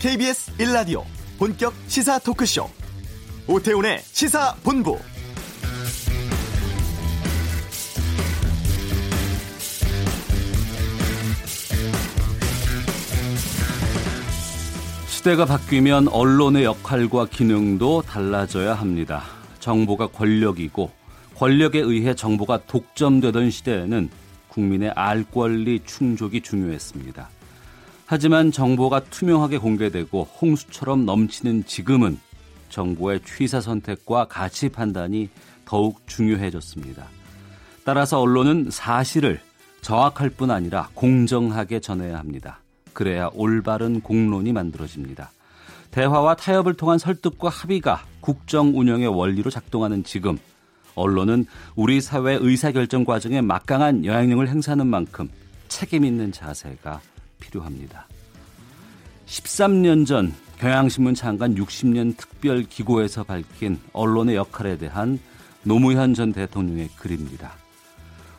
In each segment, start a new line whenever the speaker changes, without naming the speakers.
KBS 1라디오 본격 시사 토크쇼 오태훈의 시사본부
시대가 바뀌면 언론의 역할과 기능도 달라져야 합니다. 정보가 권력이고 권력에 의해 정보가 독점되던 시대에는 국민의 알 권리 충족이 중요했습니다. 하지만 정보가 투명하게 공개되고 홍수처럼 넘치는 지금은 정보의 취사 선택과 가치 판단이 더욱 중요해졌습니다. 따라서 언론은 사실을 정확할 뿐 아니라 공정하게 전해야 합니다. 그래야 올바른 공론이 만들어집니다. 대화와 타협을 통한 설득과 합의가 국정 운영의 원리로 작동하는 지금 언론은 우리 사회 의사결정 과정에 막강한 영향력을 행사하는 만큼 책임 있는 자세가 필요합니다. 13년 전 경향신문 창간 60년 특별 기고에서 밝힌 언론의 역할에 대한 노무현 전 대통령의 글입니다.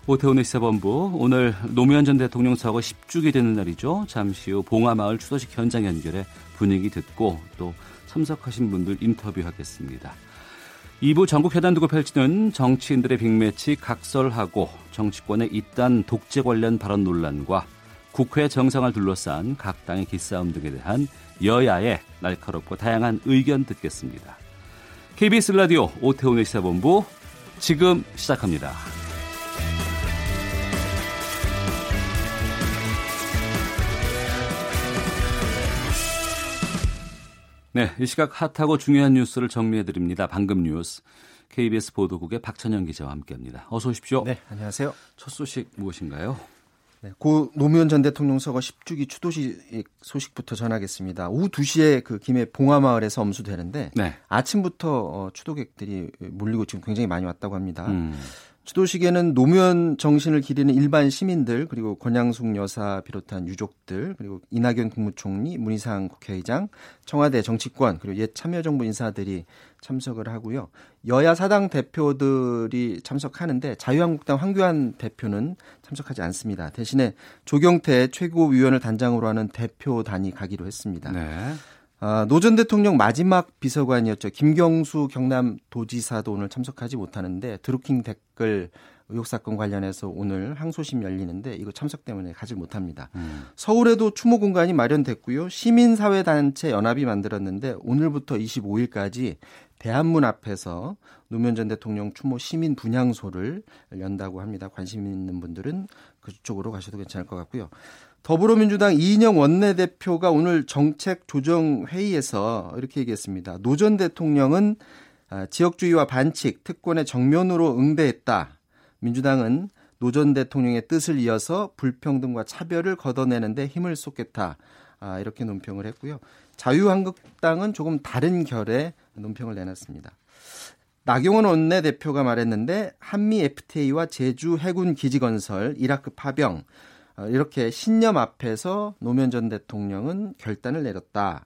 오태훈의 시사본부 오늘 노무현 전 대통령 서거 10주기 되는 날이죠. 잠시 후 봉화마을 추도식 현장 연결에 분위기 듣고 또 참석하신 분들 인터뷰하겠습니다. 2부 전국 회담 두고 펼치는 정치인들의 빅매치 각설하고 정치권의 이딴 독재 관련 발언 논란과 국회 정상을 둘러싼 각 당의 기싸움 등에 대한 여야의 날카롭고 다양한 의견 듣겠습니다. KBS 라디오 오태훈의 시사본부 지금 시작합니다. 네, 이 시각 핫하고 중요한 뉴스를 정리해 드립니다. 방금 뉴스. KBS 보도국의 박찬영 기자와 함께합니다. 어서 오십시오.
네, 안녕하세요.
첫 소식 무엇인가요?
네, 고 노무현 전 대통령 서거 10주기 추도식 소식부터 전하겠습니다. 오후 2시에 그 김해 봉화마을에서 엄수되는데 네. 아침부터 어, 추도객들이 몰리고 지금 굉장히 많이 왔다고 합니다. 음. 주도식에는 노무현 정신을 기리는 일반 시민들 그리고 권양숙 여사 비롯한 유족들 그리고 이낙연 국무총리 문희상 국회의장 청와대 정치권 그리고 옛 참여정부 인사들이 참석을 하고요 여야 사당 대표들이 참석하는데 자유한국당 황교안 대표는 참석하지 않습니다 대신에 조경태 최고위원을 단장으로 하는 대표단이 가기로 했습니다. 네. 아, 노전 대통령 마지막 비서관이었죠. 김경수 경남 도지사도 오늘 참석하지 못하는데 드루킹 댓글 의혹 사건 관련해서 오늘 항소심 열리는데 이거 참석 때문에 가지 못합니다. 음. 서울에도 추모 공간이 마련됐고요. 시민사회단체 연합이 만들었는데 오늘부터 25일까지 대한문 앞에서 노무현 전 대통령 추모 시민 분향소를 연다고 합니다. 관심 있는 분들은 그쪽으로 가셔도 괜찮을 것 같고요. 더불어민주당 이인영 원내대표가 오늘 정책 조정 회의에서 이렇게 얘기했습니다. 노 전 대통령은 아, 지역주의와 반칙, 특권에 정면으로 응대했다. 민주당은 노 전 대통령의 뜻을 이어서 불평등과 차별을 걷어내는데 힘을 쏟겠다. 아, 이렇게 논평을 했고요. 자유한국당은 조금 다른 결의 논평을 내놨습니다. 나경원 원내대표가 말했는데 한미 FTA와 제주 해군 기지 건설, 이라크 파병 어, 이렇게 신념 앞에서 노무현 전 대통령은 결단을 내렸다.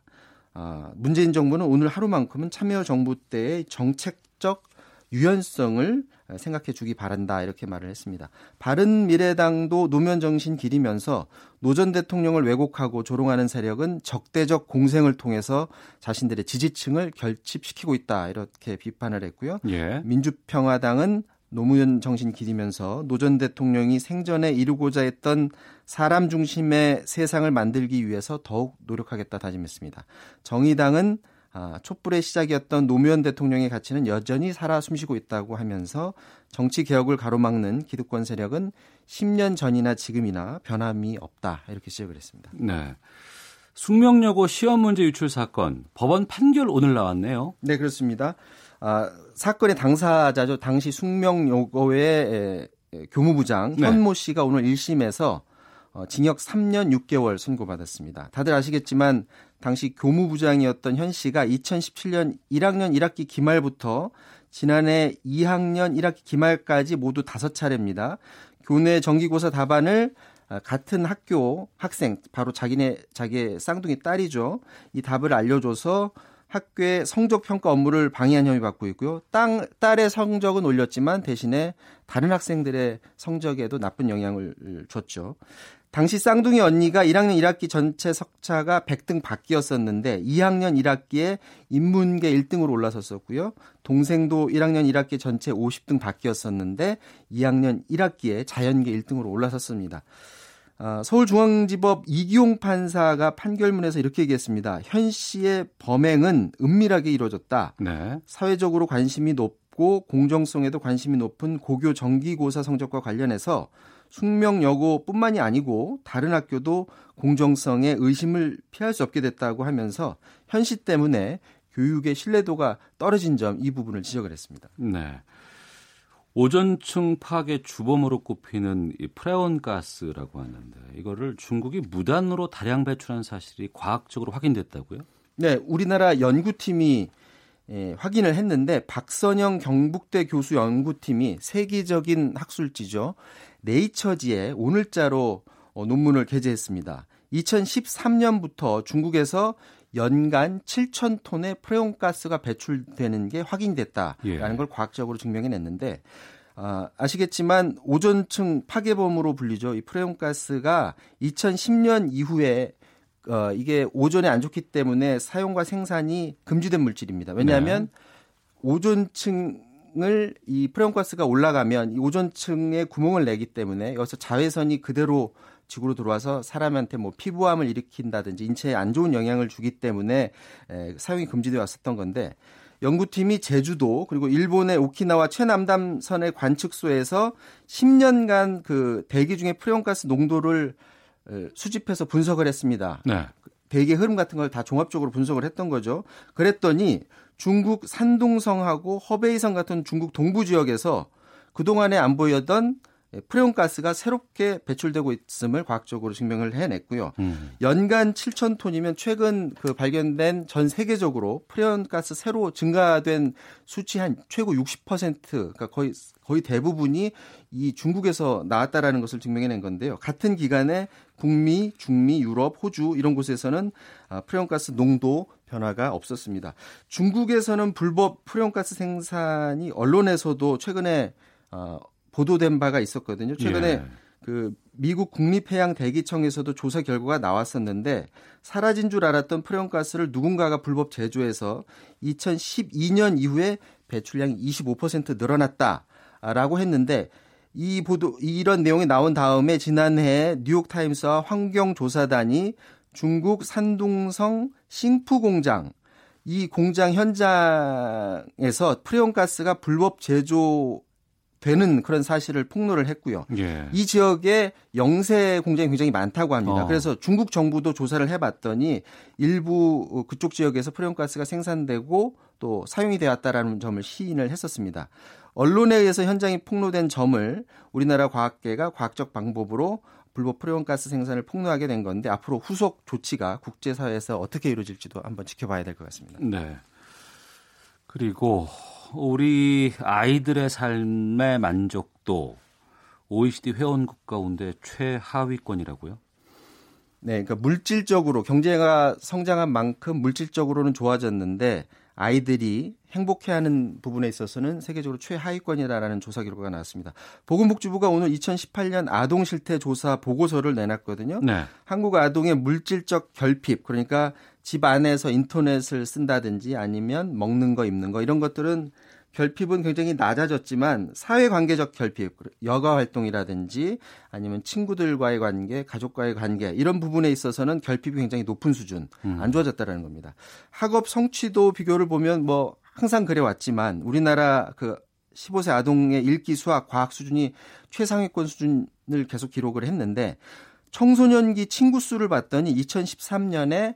어, 문재인 정부는 오늘 하루만큼은 참여 정부 때의 정책적 유연성을 생각해 주기 바란다 이렇게 말을 했습니다. 바른 미래당도 노무현 정신 기리면서 노 전 대통령을 왜곡하고 조롱하는 세력은 적대적 공생을 통해서 자신들의 지지층을 결집시키고 있다 이렇게 비판을 했고요. 예. 민주평화당은 노무현 정신 기리면서 노 전 대통령이 생전에 이루고자 했던 사람 중심의 세상을 만들기 위해서 더욱 노력하겠다 다짐했습니다. 정의당은 아, 촛불의 시작이었던 노무현 대통령의 가치는 여전히 살아 숨쉬고 있다고 하면서 정치 개혁을 가로막는 기득권 세력은 10년 전이나 지금이나 변함이 없다 이렇게 지적을 했습니다.
네. 숙명여고 시험 문제 유출 사건 법원 판결 오늘 나왔네요.
네 그렇습니다. 아, 사건의 당사자죠. 당시 숙명여고의 교무부장 네. 현모 씨가 오늘 1심에서 어, 징역 3년 6개월 선고받았습니다. 다들 아시겠지만 당시 교무부장이었던 현 씨가 2017년 1학년 1학기 기말부터 지난해 2학년 1학기 기말까지 모두 5차례입니다. 교내 정기고사 답안을 아, 같은 학교 학생 바로 자기네 자기 의 쌍둥이 딸이죠. 이 답을 알려줘서 학교의 성적 평가 업무를 방해한 혐의 받고 있고요. 땅, 딸의 성적은 올렸지만 대신에 다른 학생들의 성적에도 나쁜 영향을 줬죠. 당시 쌍둥이 언니가 1학년 1학기 전체 석차가 100등 밖이었었는데 2학년 1학기에 인문계 1등으로 올라섰었고요. 동생도 1학년 1학기 전체 50등 밖이었었는데 2학년 1학기에 자연계 1등으로 올라섰습니다. 어, 서울중앙지법 이기용 판사가 판결문에서 이렇게 얘기했습니다. 현 씨의 범행은 은밀하게 이루어졌다. 네. 사회적으로 관심이 높고 공정성에도 관심이 높은 고교 정기고사 성적과 관련해서 숙명 여고뿐만이 아니고 다른 학교도 공정성에 의심을 피할 수 없게 됐다고 하면서 현 씨 때문에 교육의 신뢰도가 떨어진 점 이 부분을 지적을 했습니다.
네. 오존층 파괴 주범으로 꼽히는 이 프레온 가스라고 하는데 이거를 중국이 무단으로 다량 배출한 사실이 과학적으로 확인됐다고요?
네, 우리나라 연구팀이 예, 확인을 했는데 박선영 경북대 교수 연구팀이 세계적인 학술지죠. 네이처지에 오늘자로 어, 논문을 게재했습니다. 2013년부터 중국에서 연간 7천 톤의 프레온가스가 배출되는 게 확인됐다라는 예. 걸 과학적으로 증명해냈는데 아, 아시겠지만 오존층 파괴범으로 불리죠. 이 프레온가스가 2010년 이후에 어, 이게 오존에 안 좋기 때문에 사용과 생산이 금지된 물질입니다. 왜냐하면 네. 오존층을 이 프레온가스가 올라가면 이 오존층에 구멍을 내기 때문에 여기서 자외선이 그대로 지구로 들어와서 사람한테 뭐 피부암을 일으킨다든지 인체에 안 좋은 영향을 주기 때문에 에, 사용이 금지되어 왔었던 건데 연구팀이 제주도 그리고 일본의 오키나와 최남담선의 관측소에서 10년간 그 대기 중에 프레온가스 농도를 수집해서 분석을 했습니다. 네. 대기 흐름 같은 걸 다 종합적으로 분석을 했던 거죠. 그랬더니 중국 산둥성하고 허베이성 같은 중국 동부 지역에서 그동안에 안 보였던 예, 프레온 가스가 새롭게 배출되고 있음을 과학적으로 증명을 해냈고요. 음. 연간 7천 톤이면 최근 그 발견된 전 세계적으로 프레온 가스 새로 증가된 수치 한 최고 60% 그러니까 거의 거의 대부분이 이 중국에서 나왔다라는 것을 증명해낸 건데요. 같은 기간에 북미, 중미, 유럽, 호주 이런 곳에서는 아, 프레온 가스 농도 변화가 없었습니다. 중국에서는 불법 프레온 가스 생산이 언론에서도 최근에 어, 보도된 바가 있었거든요. 최근에 예. 그 미국 국립해양대기청에서도 조사 결과가 나왔었는데 사라진 줄 알았던 프레온가스를 누군가가 불법 제조해서 2012년 이후에 배출량이 25% 늘어났다라고 했는데 이 보도 이런 내용이 나온 다음에 지난해 뉴욕 타임스와 환경조사단이 중국 산둥성 싱푸 공장 이 공장 현장에서 프레온가스가 불법 제조 되는 그런 사실을 폭로를 했고요. 예. 이 지역에 영세 공장이 굉장히 많다고 합니다. 어. 그래서 중국 정부도 조사를 해봤더니 일부 그쪽 지역에서 프레온가스가 생산되고 또 사용이 되었다라는 점을 시인을 했었습니다. 언론에 의해서 현장이 폭로된 점을 우리나라 과학계가 과학적 방법으로 불법 프레온가스 생산을 폭로하게 된 건데 앞으로 후속 조치가 국제사회에서 어떻게 이루어질지도 한번 지켜봐야 될 것 같습니다.
네. 그리고 우리 아이들의 삶의 만족도 OECD 회원국 가운데 최하위권이라고요?
네, 그러니까 물질적으로 경제가 성장한 만큼 물질적으로는 좋아졌는데 아이들이 행복해하는 부분에 있어서는 세계적으로 최하위권이다라는 조사 결과가 나왔습니다. 보건복지부가 오늘 2018년 아동 실태 조사 보고서를 내놨거든요. 네. 한국 아동의 물질적 결핍 그러니까 집 안에서 인터넷을 쓴다든지 아니면 먹는 거 입는 거 이런 것들은 결핍은 굉장히 낮아졌지만 사회 관계적 결핍, 여가 활동이라든지 아니면 친구들과의 관계, 가족과의 관계 이런 부분에 있어서는 결핍이 굉장히 높은 수준, 음. 안 좋아졌다라는 겁니다. 학업 성취도 비교를 보면 뭐 항상 그래 왔지만 우리나라 그 15세 아동의 읽기, 수학, 과학 수준이 최상위권 수준을 계속 기록을 했는데 청소년기 친구 수를 봤더니 2013년에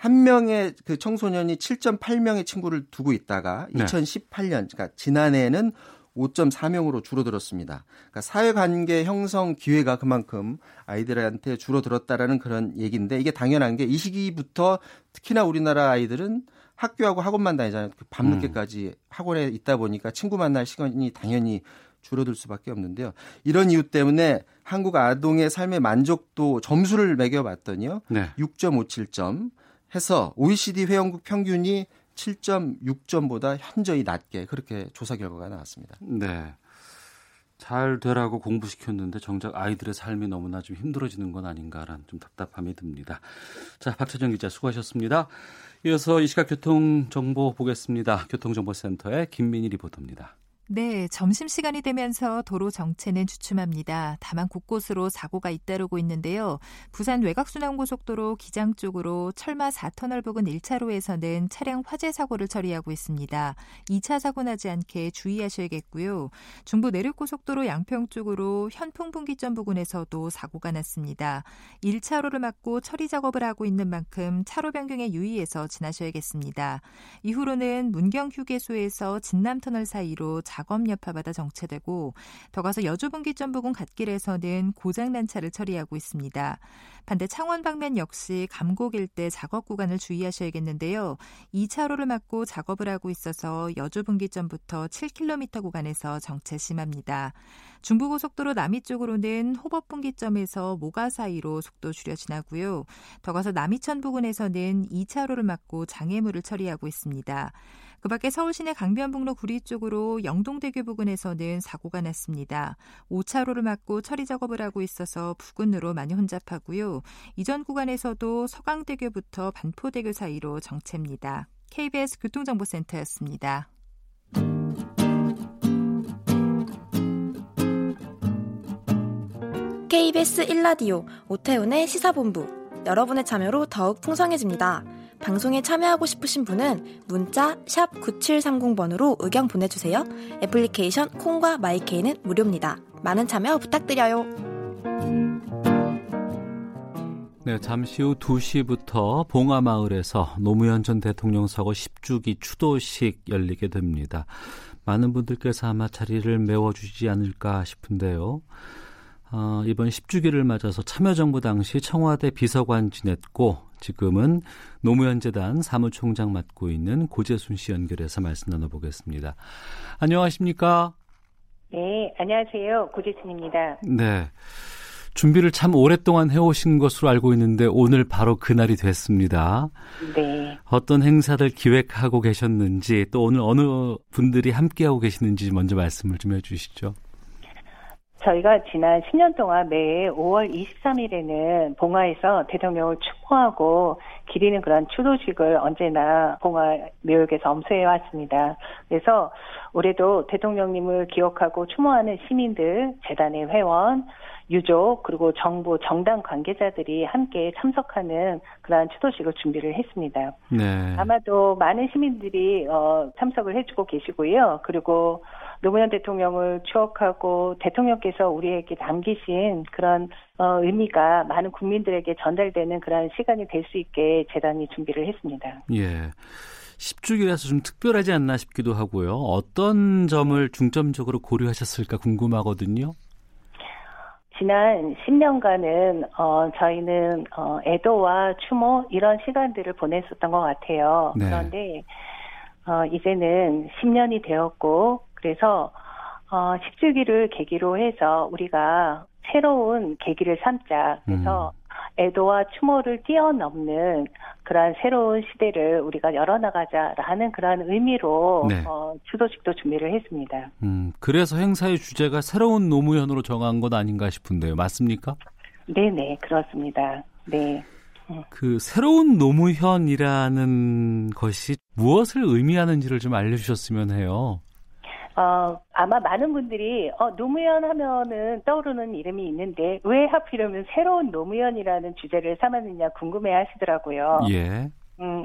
한 명의 그 청소년이 7.8명의 친구를 두고 있다가 네. 2018년 그러니까 지난해에는 5.4명으로 줄어들었습니다. 그러니까 사회관계 형성 기회가 그만큼 아이들한테 줄어들었다라는 그런 얘기인데 이게 당연한 게 이 시기부터 특히나 우리나라 아이들은 학교하고 학원만 다니잖아요. 그 밤늦게까지 음. 학원에 있다 보니까 친구 만날 시간이 당연히 줄어들 수밖에 없는데요. 이런 이유 때문에 한국 아동의 삶의 만족도 점수를 매겨봤더니요. 네. 6.57점. 해서 OECD 회원국 평균이 7.6점보다 현저히 낮게 그렇게 조사 결과가 나왔습니다.
네. 잘 되라고 공부시켰는데 정작 아이들의 삶이 너무나 좀 힘들어지는 건 아닌가라는 좀 답답함이 듭니다. 자, 박철정 기자 수고하셨습니다. 이어서 이 시각 교통 정보 보겠습니다. 교통정보센터의 김민희 리포터입니다.
네, 점심시간이 되면서 도로 정체는 주춤합니다. 다만 곳곳으로 사고가 잇따르고 있는데요. 부산 외곽순환고속도로 기장 쪽으로 철마 4터널 부근 1차로에서는 차량 화재 사고를 처리하고 있습니다. 2차 사고 나지 않게 주의하셔야겠고요. 중부 내륙고속도로 양평 쪽으로 현풍분기점 부근에서도 사고가 났습니다. 1차로를 막고 처리 작업을 하고 있는 만큼 차로 변경에 유의해서 지나셔야겠습니다. 이후로는 문경휴게소에서 진남터널 사이로 작업 여파받아 정체되고 더 가서 여주분기점 부근 갓길에서는 고장난 차를 처리하고 있습니다. 반대 창원 방면 역시 감곡 일대 작업 구간을 주의하셔야겠는데요. 2차로를 막고 작업을 하고 있어서 여주분기점부터 7km 구간에서 정체 심합니다. 중부고속도로 남이 쪽으로는 호법분기점에서 모가 사이로 속도 줄여 지나고요. 더 가서 남이천 부근에서는 2차로를 막고 장애물을 처리하고 있습니다. 그 밖에 서울 시내 강변북로 구리 쪽으로 영동대교 부근에서는 사고가 났습니다. 5차로를 막고 처리 작업을 하고 있어서 부근으로 많이 혼잡하고요. 이전 구간에서도 서강대교부터 반포대교 사이로 정체입니다. KBS 교통정보센터였습니다.
KBS 1라디오 오태훈의 시사본부 여러분의 참여로 더욱 풍성해집니다. 방송에 참여하고 싶으신 분은 문자 9730번으로 의견 보내주세요. 애플리케이션 콩과 마이케이는 무료입니다. 많은 참여 부탁드려요.
네, 잠시 후 2시부터 봉화마을에서 노무현 전 대통령 서거 10주기 추도식 열리게 됩니다. 많은 분들께서 아마 자리를 메워주지 않을까 싶은데요. 어, 이번 10주기를 맞아서 참여정부 당시 청와대 비서관 지냈고 지금은 노무현 재단 사무총장 맡고 있는 고재순 씨 연결해서 말씀 나눠보겠습니다. 안녕하십니까?
네, 안녕하세요. 고재순입니다.
네. 준비를 참 오랫동안 해오신 것으로 알고 있는데 오늘 바로 그날이 됐습니다.
네.
어떤 행사를 기획하고 계셨는지 또 오늘 어느 분들이 함께하고 계시는지 먼저 말씀을 좀 해주시죠.
저희가 지난 10년 동안 매 5월 23일에는 봉화에서 대통령을 추모하고 기리는 그런 추도식을 언제나 봉화 묘역에서 엄수해 왔습니다. 그래서 올해도 대통령님을 기억하고 추모하는 시민들, 재단의 회원, 유족 그리고 정부 정당 관계자들이 함께 참석하는 그러한 추도식을 준비를 했습니다.
네.
아마도 많은 시민들이 어, 참석을 해주고 계시고요. 그리고 노무현 대통령을 추억하고 대통령께서 우리에게 남기신 그런 어, 의미가 많은 국민들에게 전달되는 그런 시간이 될 수 있게 재단이 준비를 했습니다.
예. 10주기라서 좀 특별하지 않나 싶기도 하고요. 어떤 점을 중점적으로 고려하셨을까 궁금하거든요.
지난 10년간은 어, 저희는 어, 애도와 추모 이런 시간들을 보냈었던 것 같아요. 네. 그런데 어, 이제는 10년이 되었고 그래서 어, 10주기를 계기로 해서 우리가 새로운 계기를 삼자. 그래서 음. 애도와 추모를 뛰어넘는 그러한 새로운 시대를 우리가 열어나가자라는 그러한 의미로 네. 어, 주도식도 준비를 했습니다.
음, 그래서 행사의 주제가 새로운 노무현으로 정한 것 아닌가 싶은데요. 맞습니까?
네네, 그렇습니다. 네.
음. 그 새로운 노무현이라는 것이 무엇을 의미하는지를 좀 알려주셨으면 해요.
어, 아마 많은 분들이 어, 노무현 하면은 떠오르는 이름이 있는데 왜 하필이면 새로운 노무현이라는 주제를 삼았느냐 궁금해 하시더라고요.
예.
음,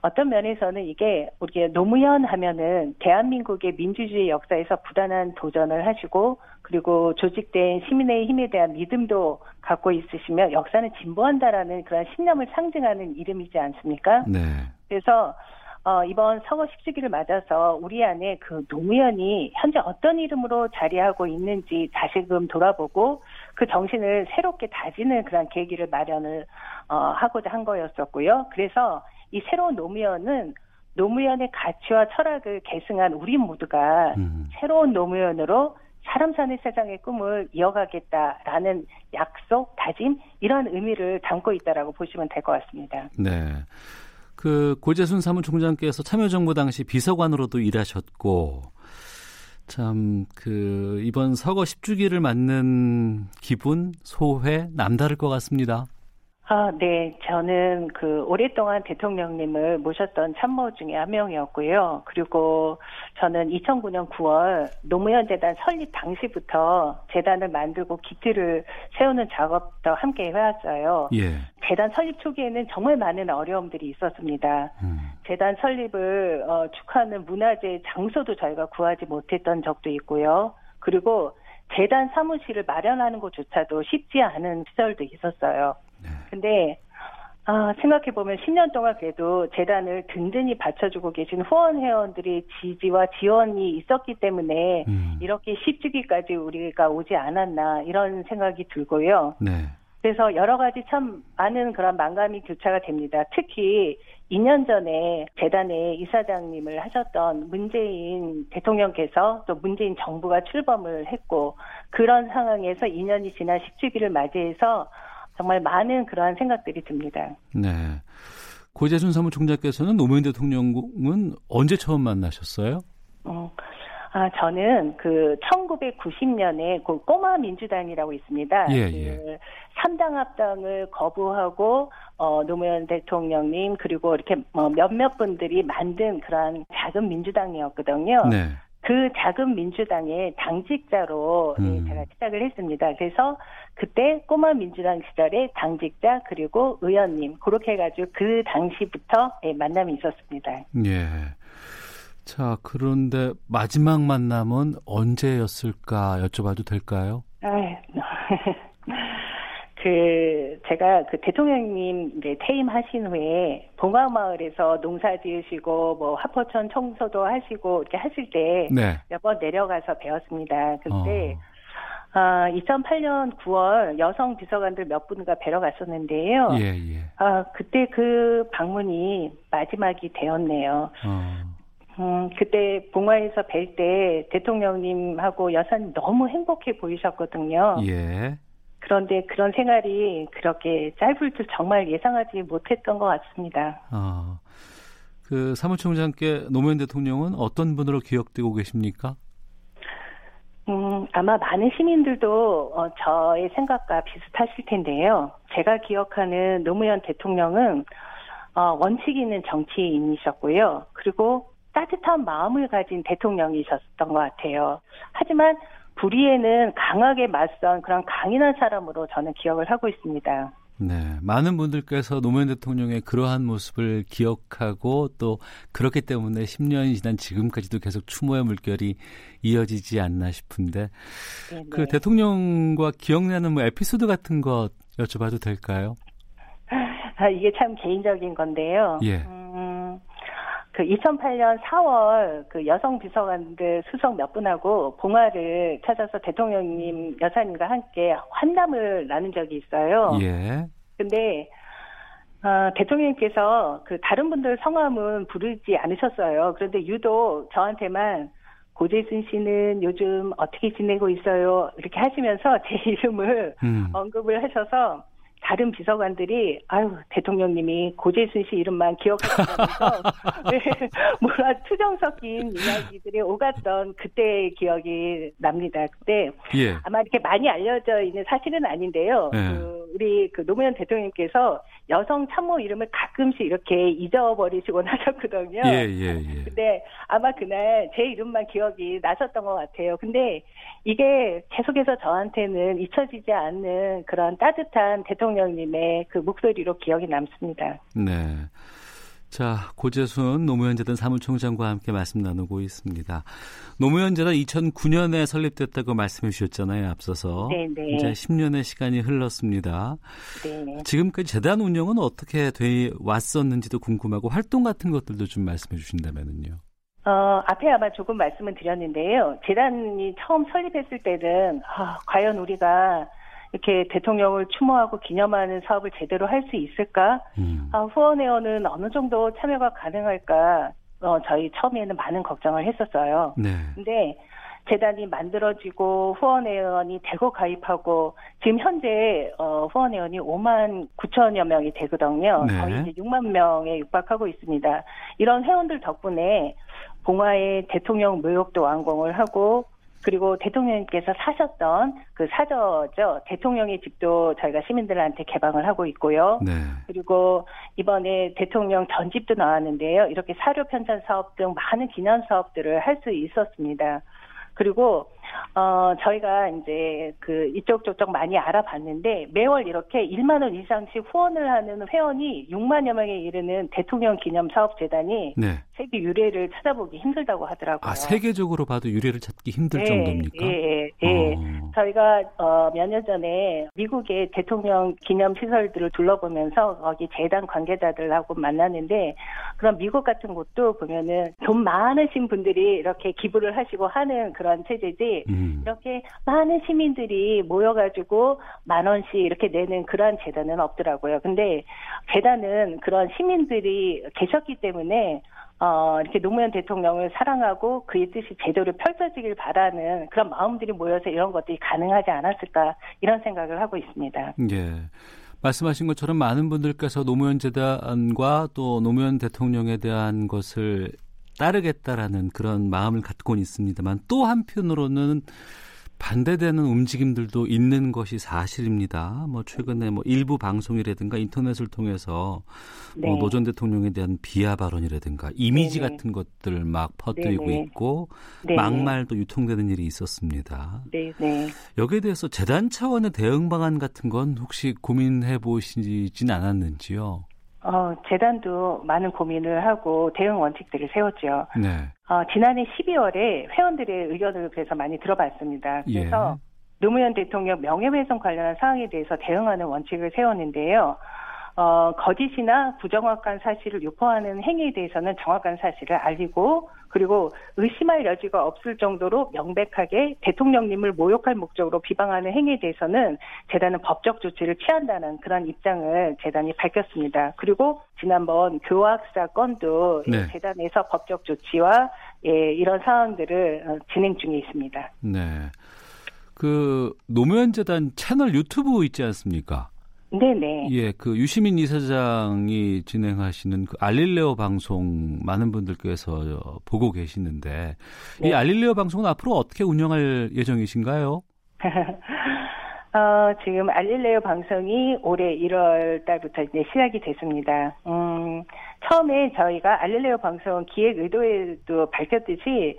어떤 면에서는 이게 우리 노무현 하면은 대한민국의 민주주의 역사에서 부단한 도전을 하시고 그리고 조직된 시민의 힘에 대한 믿음도 갖고 있으시며 역사는 진보한다라는 그런 신념을 상징하는 이름이지 않습니까?
네.
그래서 어, 이번 서거 10주기를 맞아서 우리 안에 그 노무현이 현재 어떤 이름으로 자리하고 있는지 다시금 돌아보고 그 정신을 새롭게 다지는 그런 계기를 마련을 어, 하고자 한 거였었고요. 그래서 이 새로운 노무현은 노무현의 가치와 철학을 계승한 우리 모두가 음. 새로운 노무현으로 사람 사는 세상의 꿈을 이어가겠다라는 약속, 다짐 이런 의미를 담고 있다라고 보시면 될 것 같습니다.
네. 그 고재순 사무총장께서 참여정부 당시 비서관으로도 일하셨고 참, 그, 이번 서거 10주기를 맞는 기분, 소회, 남다를 것 같습니다.
아, 네. 저는 그 오랫동안 대통령님을 모셨던 참모 중에 한 명이었고요. 그리고 저는 2009년 9월 노무현 재단 설립 당시부터 재단을 만들고 기틀을 세우는 작업도 함께 해왔어요. 예. 재단 설립 초기에는 정말 많은 어려움들이 있었습니다. 음. 재단 설립을 어, 축하하는 문화재 장소도 저희가 구하지 못했던 적도 있고요. 그리고 재단 사무실을 마련하는 것조차도 쉽지 않은 시절도 있었어요. 네. 근데 아, 생각해보면 10년 동안 그래도 재단을 든든히 받쳐주고 계신 후원 회원들의 지지와 지원이 있었기 때문에 음. 이렇게 10주기까지 우리가 오지 않았나 이런 생각이 들고요. 네. 그래서 여러 가지 참 많은 그런 만감이 교차가 됩니다. 특히 2년 전에 재단의 이사장님을 하셨던 문재인 대통령께서 또 문재인 정부가 출범을 했고 그런 상황에서 2년이 지난 10주기를 맞이해서 정말 많은 그러한 생각들이 듭니다.
네. 고재순 사무총장께서는 노무현 대통령은 언제 처음 만나셨어요? 어,
아, 저는 그 1990년에 그 꼬마 민주당이라고 있습니다. 예, 그 예. 3당 합당을 거부하고 어, 노무현 대통령님 그리고 이렇게 뭐 몇몇 분들이 만든 그러한 작은 민주당이었거든요. 네. 그 작은 민주당의 당직자로 예, 음. 제가 시작을 했습니다. 그래서 그때 꼬마 민주당 시절에 당직자 그리고 의원님 그렇게 해가지고 그 당시부터 예, 만남이 있었습니다.
예. 자 그런데 마지막 만남은 언제였을까 여쭤봐도 될까요? 아,
그 제가 그 대통령님 이제 퇴임하신 후에 봉화마을에서 농사 지으시고 뭐 화포천 청소도 하시고 이렇게 하실 때 몇번 네. 내려가서 배웠습니다. 그때 어. 아, 2008년 9월 여성 비서관들 몇 분과 뵈러 갔었는데요. 예, 예. 아, 그때 그 방문이 마지막이 되었네요. 어. 음, 그때 봉화에서 뵐 때 대통령님하고 여사님 너무 행복해 보이셨거든요. 예. 그런데 그런 생활이 그렇게 짧을 줄 정말 예상하지 못했던 것 같습니다. 아,
그 사무총장께 노무현 대통령은 어떤 분으로 기억되고 계십니까?
음, 아마 많은 시민들도 어, 저의 생각과 비슷하실 텐데요. 제가 기억하는 노무현 대통령은 어, 원칙 있는 정치인이셨고요. 그리고 따뜻한 마음을 가진 대통령이셨던 것 같아요. 하지만 불의에는 강하게 맞선 그런 강인한 사람으로 저는 기억을 하고 있습니다.
네, 많은 분들께서 노무현 대통령의 그러한 모습을 기억하고 또 그렇기 때문에 10년이 지난 지금까지도 계속 추모의 물결이 이어지지 않나 싶은데 네네. 그 대통령과 기억나는 뭐 에피소드 같은 것 여쭤봐도 될까요?
아, 이게 참 개인적인 건데요. 예. 음, 그 2008년 4월 그 여성 비서관들 수석 몇 분하고 봉화를 찾아서 대통령님 여사님과 함께 환담을 나눈 적이 있어요. 예. 근데 어, 대통령님께서 그 다른 분들 성함은 부르지 않으셨어요. 그런데 유독 저한테만 고재순 씨는 요즘 어떻게 지내고 있어요? 이렇게 하시면서 제 이름을 음. 언급을 하셔서 다른 비서관들이 아유 대통령님이 고재순 씨 이름만 기억하시면서 네, 뭐라 투정 섞인 이야기들이 오갔던 그때의 기억이 납니다. 그때 예. 아마 이렇게 많이 알려져 있는 사실은 아닌데요. 예. 그 우리 그 노무현 대통령께서 여성 참모 이름을 가끔씩 이렇게 잊어버리시곤 하셨거든요. 예, 예, 예. 근데 아마 그날 제 이름만 기억이 나셨던 것 같아요. 근데 이게 계속해서 저한테는 잊혀지지 않는 그런 따뜻한 대통령님의 그 목소리로 기억이 남습니다.
네. 자, 고재순 노무현 재단 사무총장과 함께 말씀 나누고 있습니다. 노무현 재단 2009년에 설립됐다고 말씀해 주셨잖아요, 앞서서. 네네. 네. 이제 10년의 시간이 흘렀습니다. 네. 지금까지 재단 운영은 어떻게 돼 왔었는지도 궁금하고 활동 같은 것들도 좀 말씀해 주신다면은요.
어, 앞에 아마 조금 말씀을 드렸는데요. 재단이 처음 설립했을 때는 아, 과연 우리가 이렇게 대통령을 추모하고 기념하는 사업을 제대로 할 수 있을까? 음. 아, 후원회원은 어느 정도 참여가 가능할까? 어, 저희 처음에는 많은 걱정을 했었어요. 네. 근데 재단이 만들어지고 후원회원이 대거 가입하고 지금 현재 어, 후원회원이 5만 9천여 명이 되거든요. 네. 거의 이제 6만 명에 육박하고 있습니다. 이런 회원들 덕분에 봉화의 대통령 묘역도 완공을 하고 그리고 대통령님께서 사셨던 그 사저죠. 대통령의 집도 저희가 시민들한테 개방을 하고 있고요. 네. 그리고 이번에 대통령 전집도 나왔는데요. 이렇게 사료 편찬 사업 등 많은 기념 사업들을 할 수 있었습니다. 그리고 어 저희가 이제 그 이쪽 저쪽 많이 알아봤는데 매월 이렇게 1만 원 이상씩 후원을 하는 회원이 6만여 명에 이르는 대통령 기념 사업 재단이 네. 세계 유례를 찾아보기 힘들다고 하더라고요.
아 세계적으로 봐도 유례를 찾기 힘들
네,
정도입니까?
예, 예, 예. 어. 저희가 어, 몇 년 전에 미국의 대통령 기념 시설들을 둘러보면서 거기 재단 관계자들하고 만났는데 그런 미국 같은 곳도 보면은 돈 많으신 분들이 이렇게 기부를 하시고 하는 그런 체제지 음. 이렇게 많은 시민들이 모여가지고 만 원씩 이렇게 내는 그러한 재단은 없더라고요. 근데 재단은 그런 시민들이 계셨기 때문에 어, 이렇게 노무현 대통령을 사랑하고 그의 뜻이 제대로 펼쳐지길 바라는 그런 마음들이 모여서 이런 것들이 가능하지 않았을까 이런 생각을 하고 있습니다.
예. 말씀하신 것처럼 많은 분들께서 노무현 재단과 또 노무현 대통령에 대한 것을 따르겠다라는 그런 마음을 갖고는 있습니다만 또 한편으로는 반대되는 움직임들도 있는 것이 사실입니다. 뭐 최근에 뭐 일부 방송이라든가 인터넷을 통해서 뭐 네. 뭐 노전 대통령에 대한 비하 발언이라든가 이미지 네네. 같은 것들 막 퍼뜨리고 네네. 있고 네네. 막말도 유통되는 일이 있었습니다.
네네.
여기에 대해서 재단 차원의 대응 방안 같은 건 혹시 고민해 보시진 않았는지요?
어, 재단도 많은 고민을 하고 대응 원칙들을 세웠죠. 네. 어, 지난해 12월에 회원들의 의견을 그래서 많이 들어봤습니다. 그래서 예. 노무현 대통령 명예훼손 관련한 사항에 대해서 대응하는 원칙을 세웠는데요. 어, 거짓이나 부정확한 사실을 유포하는 행위에 대해서는 정확한 사실을 알리고 그리고 의심할 여지가 없을 정도로 명백하게 대통령님을 모욕할 목적으로 비방하는 행위에 대해서는 재단은 법적 조치를 취한다는 그런 입장을 재단이 밝혔습니다. 그리고 지난번 교학 사건도 네. 재단에서 법적 조치와 예, 이런 사항들을 어, 진행 중에 있습니다.
네. 그 노무현 재단 채널 유튜브 있지 않습니까?
네네.
예, 그 유시민 이사장이 진행하시는 그 알릴레오 방송 많은 분들께서 보고 계시는데 네. 이 알릴레오 방송은 앞으로 어떻게 운영할 예정이신가요?
어, 지금 알릴레오 방송이 올해 1월 달부터 이제 시작이 됐습니다. 음, 처음에 저희가 알릴레오 방송 기획 의도에도 밝혔듯이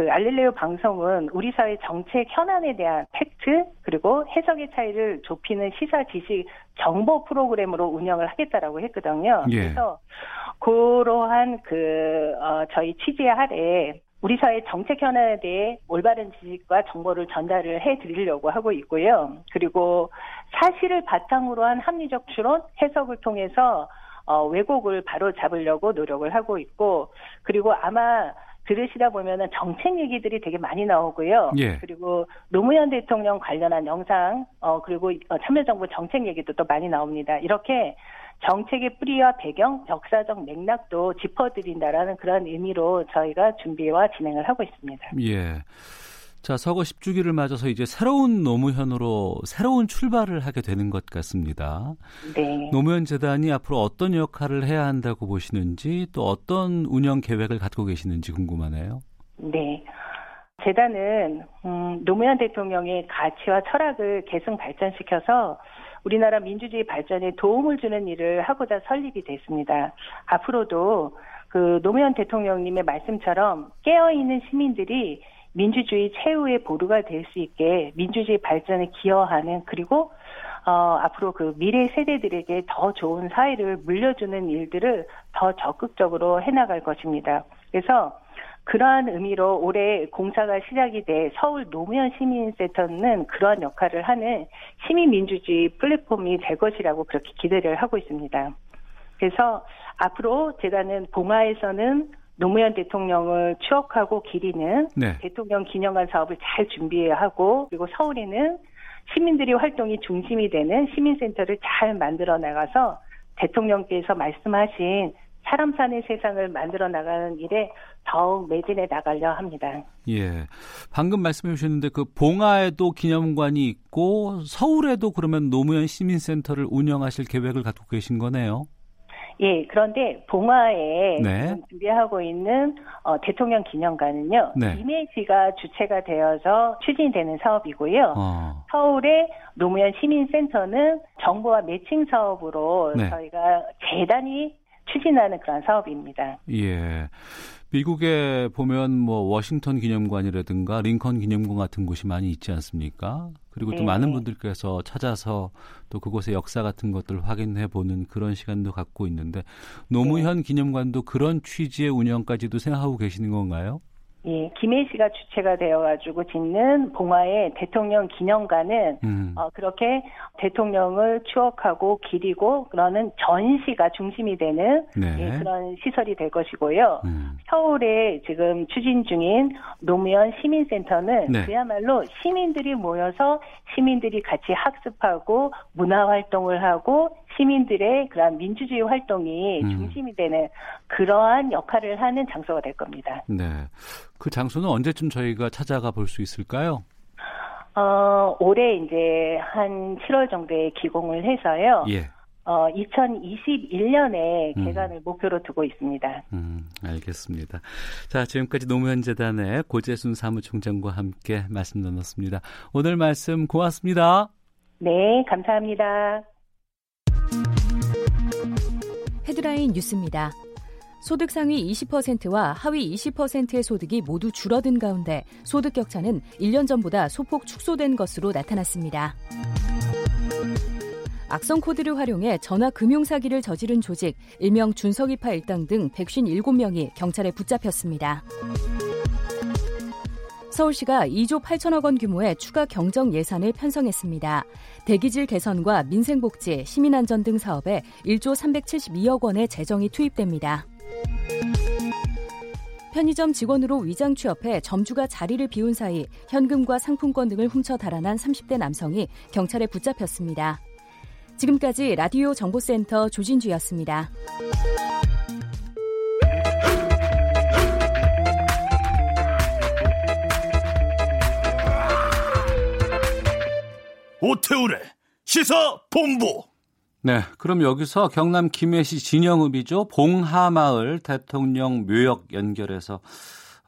그 알릴레오 방송은 우리 사회 정책 현안에 대한 팩트 그리고 해석의 차이를 좁히는 시사 지식 정보 프로그램으로 운영을 하겠다라고 했거든요. 예. 그래서 그러한 그 어, 저희 취재 하에 우리 사회 정책 현안에 대해 올바른 지식과 정보를 전달을 해 드리려고 하고 있고요. 그리고 사실을 바탕으로 한 합리적 추론, 해석을 통해서 어, 왜곡을 바로 잡으려고 노력을 하고 있고, 그리고 아마 들으시다 보면은 정책 얘기들이 되게 많이 나오고요. 예. 그리고 노무현 대통령 관련한 영상, 어, 그리고 어, 참여정부 정책 얘기도 또 많이 나옵니다. 이렇게 정책의 뿌리와 배경, 역사적 맥락도 짚어드린다라는 그런 의미로 저희가 준비와 진행을 하고 있습니다.
예. 자, 서거 10주기를 맞아서 이제 새로운 노무현으로 새로운 출발을 하게 되는 것 같습니다. 네. 노무현 재단이 앞으로 어떤 역할을 해야 한다고 보시는지 또 어떤 운영 계획을 갖고 계시는지 궁금하네요.
네. 재단은 음, 노무현 대통령의 가치와 철학을 계승 발전시켜서 우리나라 민주주의 발전에 도움을 주는 일을 하고자 설립이 됐습니다. 앞으로도 그 노무현 대통령님의 말씀처럼 깨어있는 시민들이 민주주의 최후의 보루가 될 수 있게 민주주의 발전에 기여하는 그리고 어, 앞으로 그 미래 세대들에게 더 좋은 사회를 물려주는 일들을 더 적극적으로 해나갈 것입니다. 그래서 그러한 의미로 올해 공사가 시작이 돼 서울 노무현 시민센터는 그러한 역할을 하는 시민민주주의 플랫폼이 될 것이라고 그렇게 기대를 하고 있습니다. 그래서 앞으로 재단은 봉화에서는 노무현 대통령을 추억하고 기리는 네. 대통령 기념관 사업을 잘 준비해야 하고 그리고 서울에는 시민들이 활동이 중심이 되는 시민센터를 잘 만들어 나가서 대통령께서 말씀하신 사람 사는 세상을 만들어 나가는 일에 더욱 매진해 나가려 합니다.
예. 방금 말씀해 주셨는데 그 봉화에도 기념관이 있고 서울에도 그러면 노무현 시민센터를 운영하실 계획을 갖고 계신 거네요.
예, 그런데 봉화에 네. 준비하고 있는 어, 대통령 기념관은요. 네. 이메지가 주체가 되어서 추진되는 사업이고요. 어. 서울의 노무현 시민센터는 정부와 매칭 사업으로 네. 저희가 재단이 추진하는 그런 사업입니다.
예. 미국에 보면 뭐 워싱턴 기념관이라든가 링컨 기념관 같은 곳이 많이 있지 않습니까? 그리고 또 네. 많은 분들께서 찾아서 또 그곳의 역사 같은 것들을 확인해 보는 그런 시간도 갖고 있는데 노무현 네. 기념관도 그런 취지의 운영까지도 생각하고 계시는 건가요?
예, 김해 씨가 주체가 되어가지고 짓는 봉화의 대통령 기념관은 음. 어, 그렇게 대통령을 추억하고 기리고 그러는 전시가 중심이 되는 네. 예, 그런 시설이 될 것이고요. 음. 서울에 지금 추진 중인 노무현 시민센터는 네. 그야말로 시민들이 모여서 시민들이 같이 학습하고 문화 활동을 하고 시민들의 그런 민주주의 활동이 음. 중심이 되는 그러한 역할을 하는 장소가 될 겁니다.
네. 그 장소는 언제쯤 저희가 찾아가 볼 수 있을까요?
어, 올해 이제 한 7월 정도에 기공을 해서요. 예. 어, 2021년에 음. 개관을 음. 목표로 두고 있습니다.
음, 알겠습니다. 자, 지금까지 노무현 재단의 고재순 사무총장과 함께 말씀 나눴습니다. 오늘 말씀 고맙습니다.
네, 감사합니다.
헤드라인 뉴스입니다. 소득 상위 20%와 하위 20%의 소득이 모두 줄어든 가운데 소득 격차는 1년 전보다 소폭 축소된 것으로 나타났습니다. 악성 코드를 활용해 전화 금융 사기를 저지른 조직 일명 준석이파 일당 등 157명이 경찰에 붙잡혔습니다. 서울시가 2조 8천억 원 규모의 추가 경정 예산을 편성했습니다. 대기질 개선과 민생복지, 시민안전 등 사업에 1조 372억 원의 재정이 투입됩니다. 편의점 직원으로 위장 취업해 점주가 자리를 비운 사이 현금과 상품권 등을 훔쳐 달아난 30대 남성이 경찰에 붙잡혔습니다. 지금까지 라디오 정보센터 조진주였습니다.
오태우래 시사 본부.
네, 그럼 여기서 경남 김해시 진영읍이죠. 봉하마을 대통령 묘역 연결해서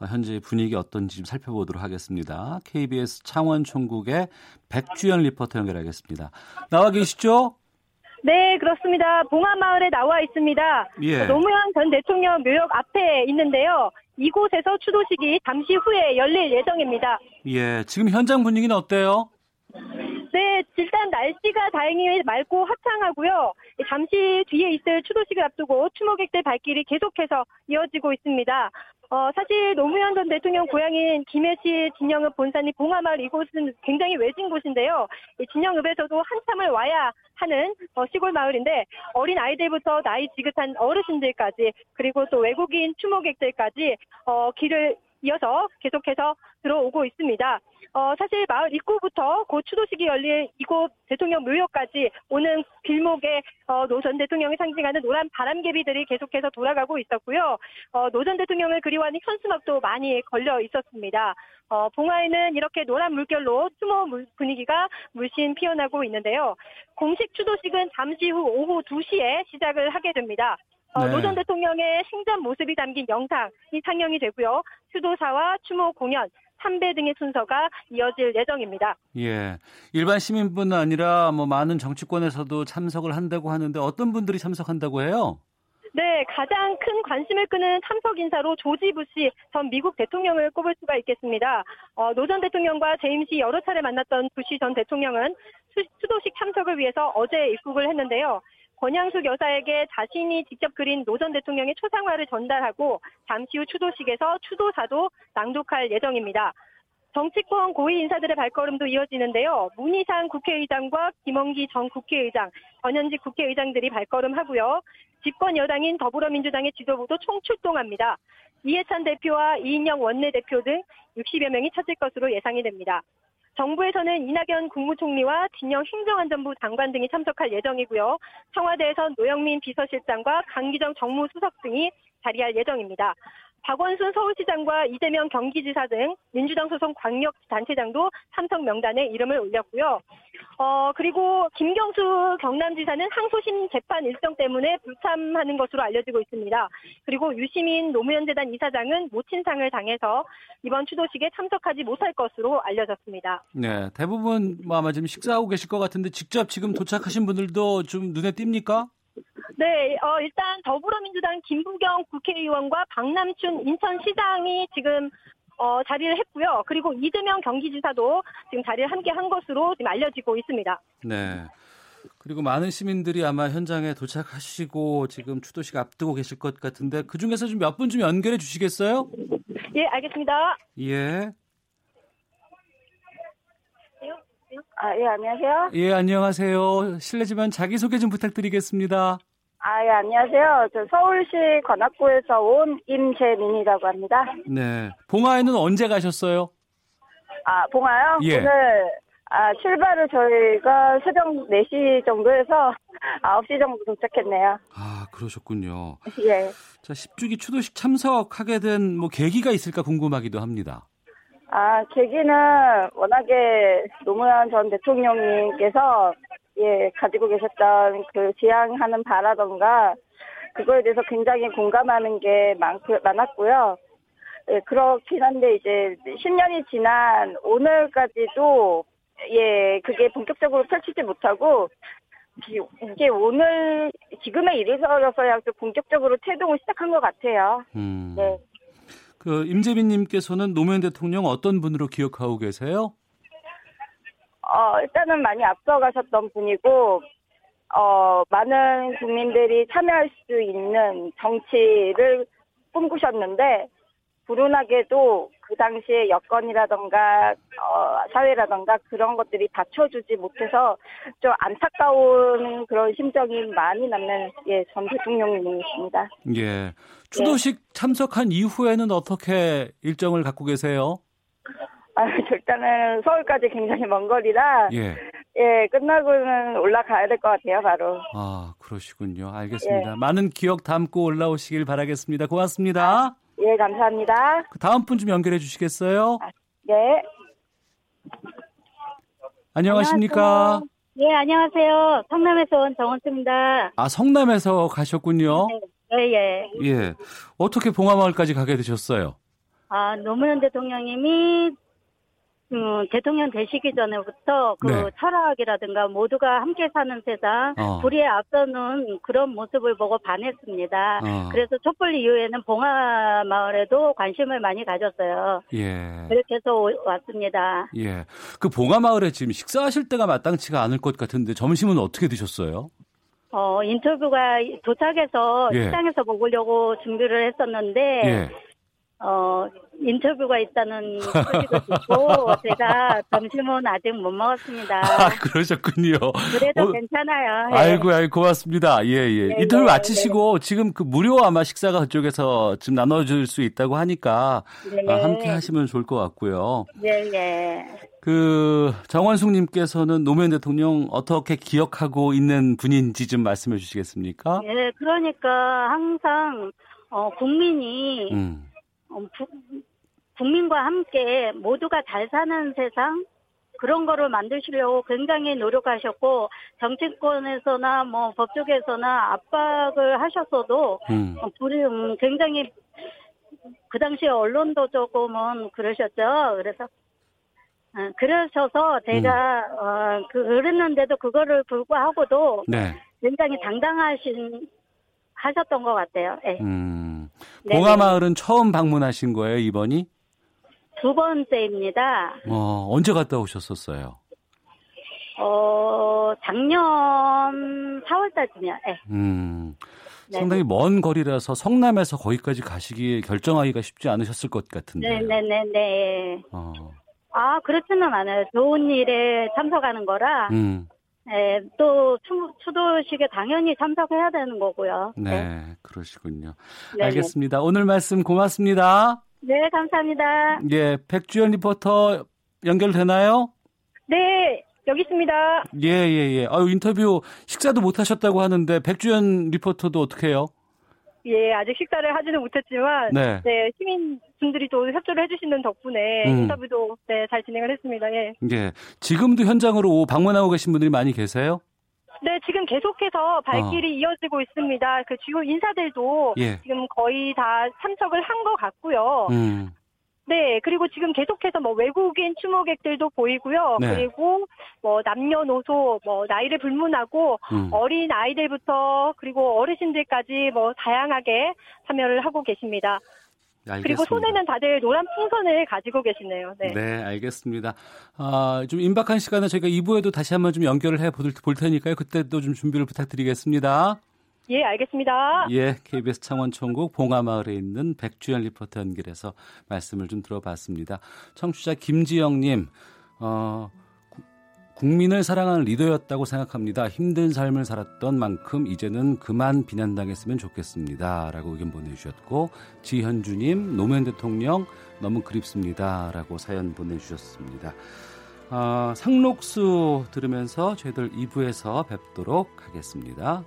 현재 분위기 어떤지 좀 살펴보도록 하겠습니다. KBS 창원총국의 백주연 리포터 연결하겠습니다. 나와 계시죠?
네, 그렇습니다. 봉하마을에 나와 있습니다. 예. 노무현 전 대통령 묘역 앞에 있는데요. 이곳에서 추도식이 잠시 후에 열릴 예정입니다.
예, 지금 현장 분위기는 어때요?
네, 일단 날씨가 다행히 맑고 화창하고요. 잠시 뒤에 있을 추도식을 앞두고 추모객들 발길이 계속해서 이어지고 있습니다. 어, 사실 노무현 전 대통령 고향인 김해시 진영읍 본산이 봉하마을 이곳은 굉장히 외진 곳인데요. 진영읍에서도 한참을 와야 하는 어, 시골 마을인데 어린 아이들부터 나이 지긋한 어르신들까지 그리고 또 외국인 추모객들까지 어, 길을 이어서 계속해서 들어오고 있습니다. 어, 사실 마을 입구부터 곧 추도식이 열릴 이곳 대통령 묘역까지 오는 길목에 어, 노전 대통령을 상징하는 노란 바람개비들이 계속해서 돌아가고 있었고요. 어, 노전 대통령을 그리워하는 현수막도 많이 걸려 있었습니다. 어, 봉화에는 이렇게 노란 물결로 추모 분위기가 물씬 피어나고 있는데요. 공식 추도식은 잠시 후 오후 2시에 시작을 하게 됩니다. 어, 네. 노전 대통령의 생전 모습이 담긴 영상이 상영이 되고요. 추도사와 추모 공연, 참배 등의 순서가 이어질 예정입니다.
예. 일반 시민뿐 아니라 뭐 많은 정치권에서도 참석을 한다고 하는데 어떤 분들이 참석한다고 해요?
네, 가장 큰 관심을 끄는 참석 인사로 조지 부시 전 미국 대통령을 꼽을 수가 있겠습니다. 어, 노 전 대통령과 재임 시 여러 차례 만났던 부시 전 대통령은 추도식 참석을 위해서 어제 입국을 했는데요. 권양숙 여사에게 자신이 직접 그린 노 전 대통령의 초상화를 전달하고 잠시 후 추도식에서 추도사도 낭독할 예정입니다. 정치권 고위 인사들의 발걸음도 이어지는데요. 문희상 국회의장과 김원기 전 국회의장, 전현직 국회의장들이 발걸음하고요. 집권 여당인 더불어민주당의 지도부도 총출동합니다. 이해찬 대표와 이인영 원내대표 등 60여 명이 찾을 것으로 예상이 됩니다. 정부에서는 이낙연 국무총리와 진영 행정안전부 장관 등이 참석할 예정이고요. 청와대에선 노영민 비서실장과 강기정 정무수석 등이 자리할 예정입니다. 박원순 서울시장과 이재명 경기지사 등 민주당 소속 광역단체장도 참석 명단에 이름을 올렸고요. 어, 그리고 김경수 경남지사는 항소심 재판 일정 때문에 불참하는 것으로 알려지고 있습니다. 그리고 유시민 노무현재단 이사장은 모친상을 당해서 이번 추도식에 참석하지 못할 것으로 알려졌습니다.
네, 대부분 뭐 아마 지금 식사하고 계실 것 같은데 직접 지금 도착하신 분들도 좀 눈에 띕니까?
네, 어, 일단 더불어민주당 김부경 국회의원과 박남춘 인천시장이 지금 어, 자리를 했고요. 그리고 이재명 경기지사도 지금 자리를 함께 한 것으로 지금 알려지고 있습니다.
네. 그리고 많은 시민들이 아마 현장에 도착하시고 지금 추도식 앞두고 계실 것 같은데 그 중에서 좀 몇 분 좀 연결해 주시겠어요?
예, 알겠습니다.
예.
아, 예, 안녕하세요.
예, 안녕하세요. 실례지만 자기소개 좀 부탁드리겠습니다.
아, 예, 안녕하세요. 저 서울시 관악구에서 온 임재민이라고 합니다.
네. 봉화에는 언제 가셨어요?
아, 봉화요?
예.
오늘, 아, 출발을 저희가 새벽 4시 정도에서 9시 정도 도착했네요.
아, 그러셨군요.
예.
자, 10주기 추도식 참석하게 된 뭐 계기가 있을까 궁금하기도 합니다.
아, 계기는 워낙에 노무현 전 대통령님께서 예, 가지고 계셨던 그 지향하는 바라던가 그거에 대해서 굉장히 공감하는 게 많고, 많았고요. 예, 그렇긴 한데 이제 10년이 지난 오늘까지도 예, 그게 본격적으로 펼치지 못하고 이게 오늘 지금의 일에서야 좀 본격적으로 태동을 시작한 것 같아요.
음. 네. 그 임재빈님께서는 노무현 대통령 어떤 분으로 기억하고 계세요?
어, 일단은 많이 앞서가셨던 분이고, 어, 많은 국민들이 참여할 수 있는 정치를 꿈꾸셨는데, 불운하게도 그 당시에 여건이라던가, 어, 사회라던가 그런 것들이 받쳐주지 못해서 좀 안타까운 그런 심정이 많이 남는, 예, 전 대통령님이십니다.
예. 추도식 예. 참석한 이후에는 어떻게 일정을 갖고 계세요?
아, 일단은 서울까지 굉장히 먼 거리라 예. 예, 끝나고는 올라가야 될 것 같아요, 바로.
아, 그러시군요. 알겠습니다. 예. 많은 기억 담고 올라오시길 바라겠습니다. 고맙습니다.
예, 감사합니다.
그 다음 분 좀 연결해 주시겠어요? 아,
네.
안녕하십니까?
안녕하세요. 예, 안녕하세요. 성남에서 온 정원수입니다.
아, 성남에서 가셨군요.
네, 예.
예. 어떻게 봉화마을까지 가게 되셨어요?
아, 노무현 대통령님이 음, 대통령 되시기 전에부터 그 네. 철학이라든가 모두가 함께 사는 세상, 어. 불의에 앞서는 그런 모습을 보고 반했습니다. 어. 그래서 촛불 이후에는 봉화 마을에도 관심을 많이 가졌어요. 예. 그렇게 해서 왔습니다.
예. 그 봉화 마을에 지금 식사하실 때가 마땅치가 않을 것 같은데 점심은 어떻게 드셨어요?
어, 인터뷰가 도착해서 예. 식당에서 먹으려고 준비를 했었는데 예. 어, 인터뷰가 있다는 소식을 듣고 제가 점심은 아직 못 먹었습니다.
아, 그러셨군요.
그래도 어, 괜찮아요.
예. 아이고, 아이고, 고맙습니다. 예, 예. 네, 인터뷰 네, 마치시고 네. 지금 그 무료 아마 식사가 그쪽에서 지금 나눠줄 수 있다고 하니까 네. 아, 함께 하시면 좋을 것 같고요.
네, 네.
그 정원숙님께서는 노무현 대통령 어떻게 기억하고 있는 분인지 좀 말씀해 주시겠습니까?
예, 그러니까 항상 어, 국민이 음. 어, 국민과 함께 모두가 잘 사는 세상 그런 거를 만드시려고 굉장히 노력하셨고 정치권에서나 뭐 법조계에서나 압박을 하셨어도 음. 어, 음, 굉장히 그 당시에 언론도 조금은 그러셨죠. 그래서 어, 그러셔서 제가 음. 어, 그 그랬는데도 그거를 불구하고도 네. 굉장히 당당하신 하셨던 것 같아요. 네. 음.
봉화마을은 처음 방문하신 거예요 이번이?
두 번째입니다.
어, 언제 갔다 오셨었어요?
어, 작년 4월 달쯤이요. 네. 음.
네. 상당히 먼 거리라서 성남에서 거기까지 가시기 결정하기가 쉽지 않으셨을 것 같은데.
네네네. 네. 어. 아 그렇지는 않아요. 좋은 일에 참석하는 거라. 음. 네, 또 추, 추도식에 당연히 참석해야 되는 거고요.
네, 네. 그러시군요. 네네. 알겠습니다. 오늘 말씀 고맙습니다.
네, 감사합니다.
예, 백주연 리포터 연결되나요?
네, 여기 있습니다.
예, 예, 예. 아유, 인터뷰 식사도 못 하셨다고 하는데 백주연 리포터도 어떻게 해요?
예, 아직 식사를 하지는 못했지만 네, 네 시민분들이 또 협조를 해주시는 덕분에 음. 인터뷰도 네, 잘 진행을 했습니다. 예.
예. 지금도 현장으로 방문하고 계신 분들이 많이 계세요?
네, 지금 계속해서 발길이 어. 이어지고 있습니다. 그 주요 인사들도 예. 지금 거의 다 참석을 한 것 같고요. 음. 네, 그리고 지금 계속해서 뭐 외국인 추모객들도 보이고요. 네. 그리고 뭐 남녀노소, 뭐 나이를 불문하고 음. 어린 아이들부터 그리고 어르신들까지 뭐 다양하게 참여를 하고 계십니다. 알겠습니다. 그리고 손에는 다들 노란 풍선을 가지고 계시네요. 네,
네 알겠습니다. 아, 좀 임박한 시간에 저희가 2부에도 다시 한번 좀 연결을 해볼 테니까요. 그때 또좀 준비를 부탁드리겠습니다.
예, 알겠습니다.
예, KBS 창원천국 봉하마을에 있는 백주연 리포터 연결해서 말씀을 좀 들어봤습니다. 청취자 김지영님, 어, 국민을 사랑하는 리더였다고 생각합니다. 힘든 삶을 살았던 만큼 이제는 그만 비난당했으면 좋겠습니다. 라고 의견 보내주셨고, 지현주님, 노무현 대통령 너무 그립습니다. 라고 사연 보내주셨습니다. 어, 상록수 들으면서 저희들 2부에서 뵙도록 하겠습니다.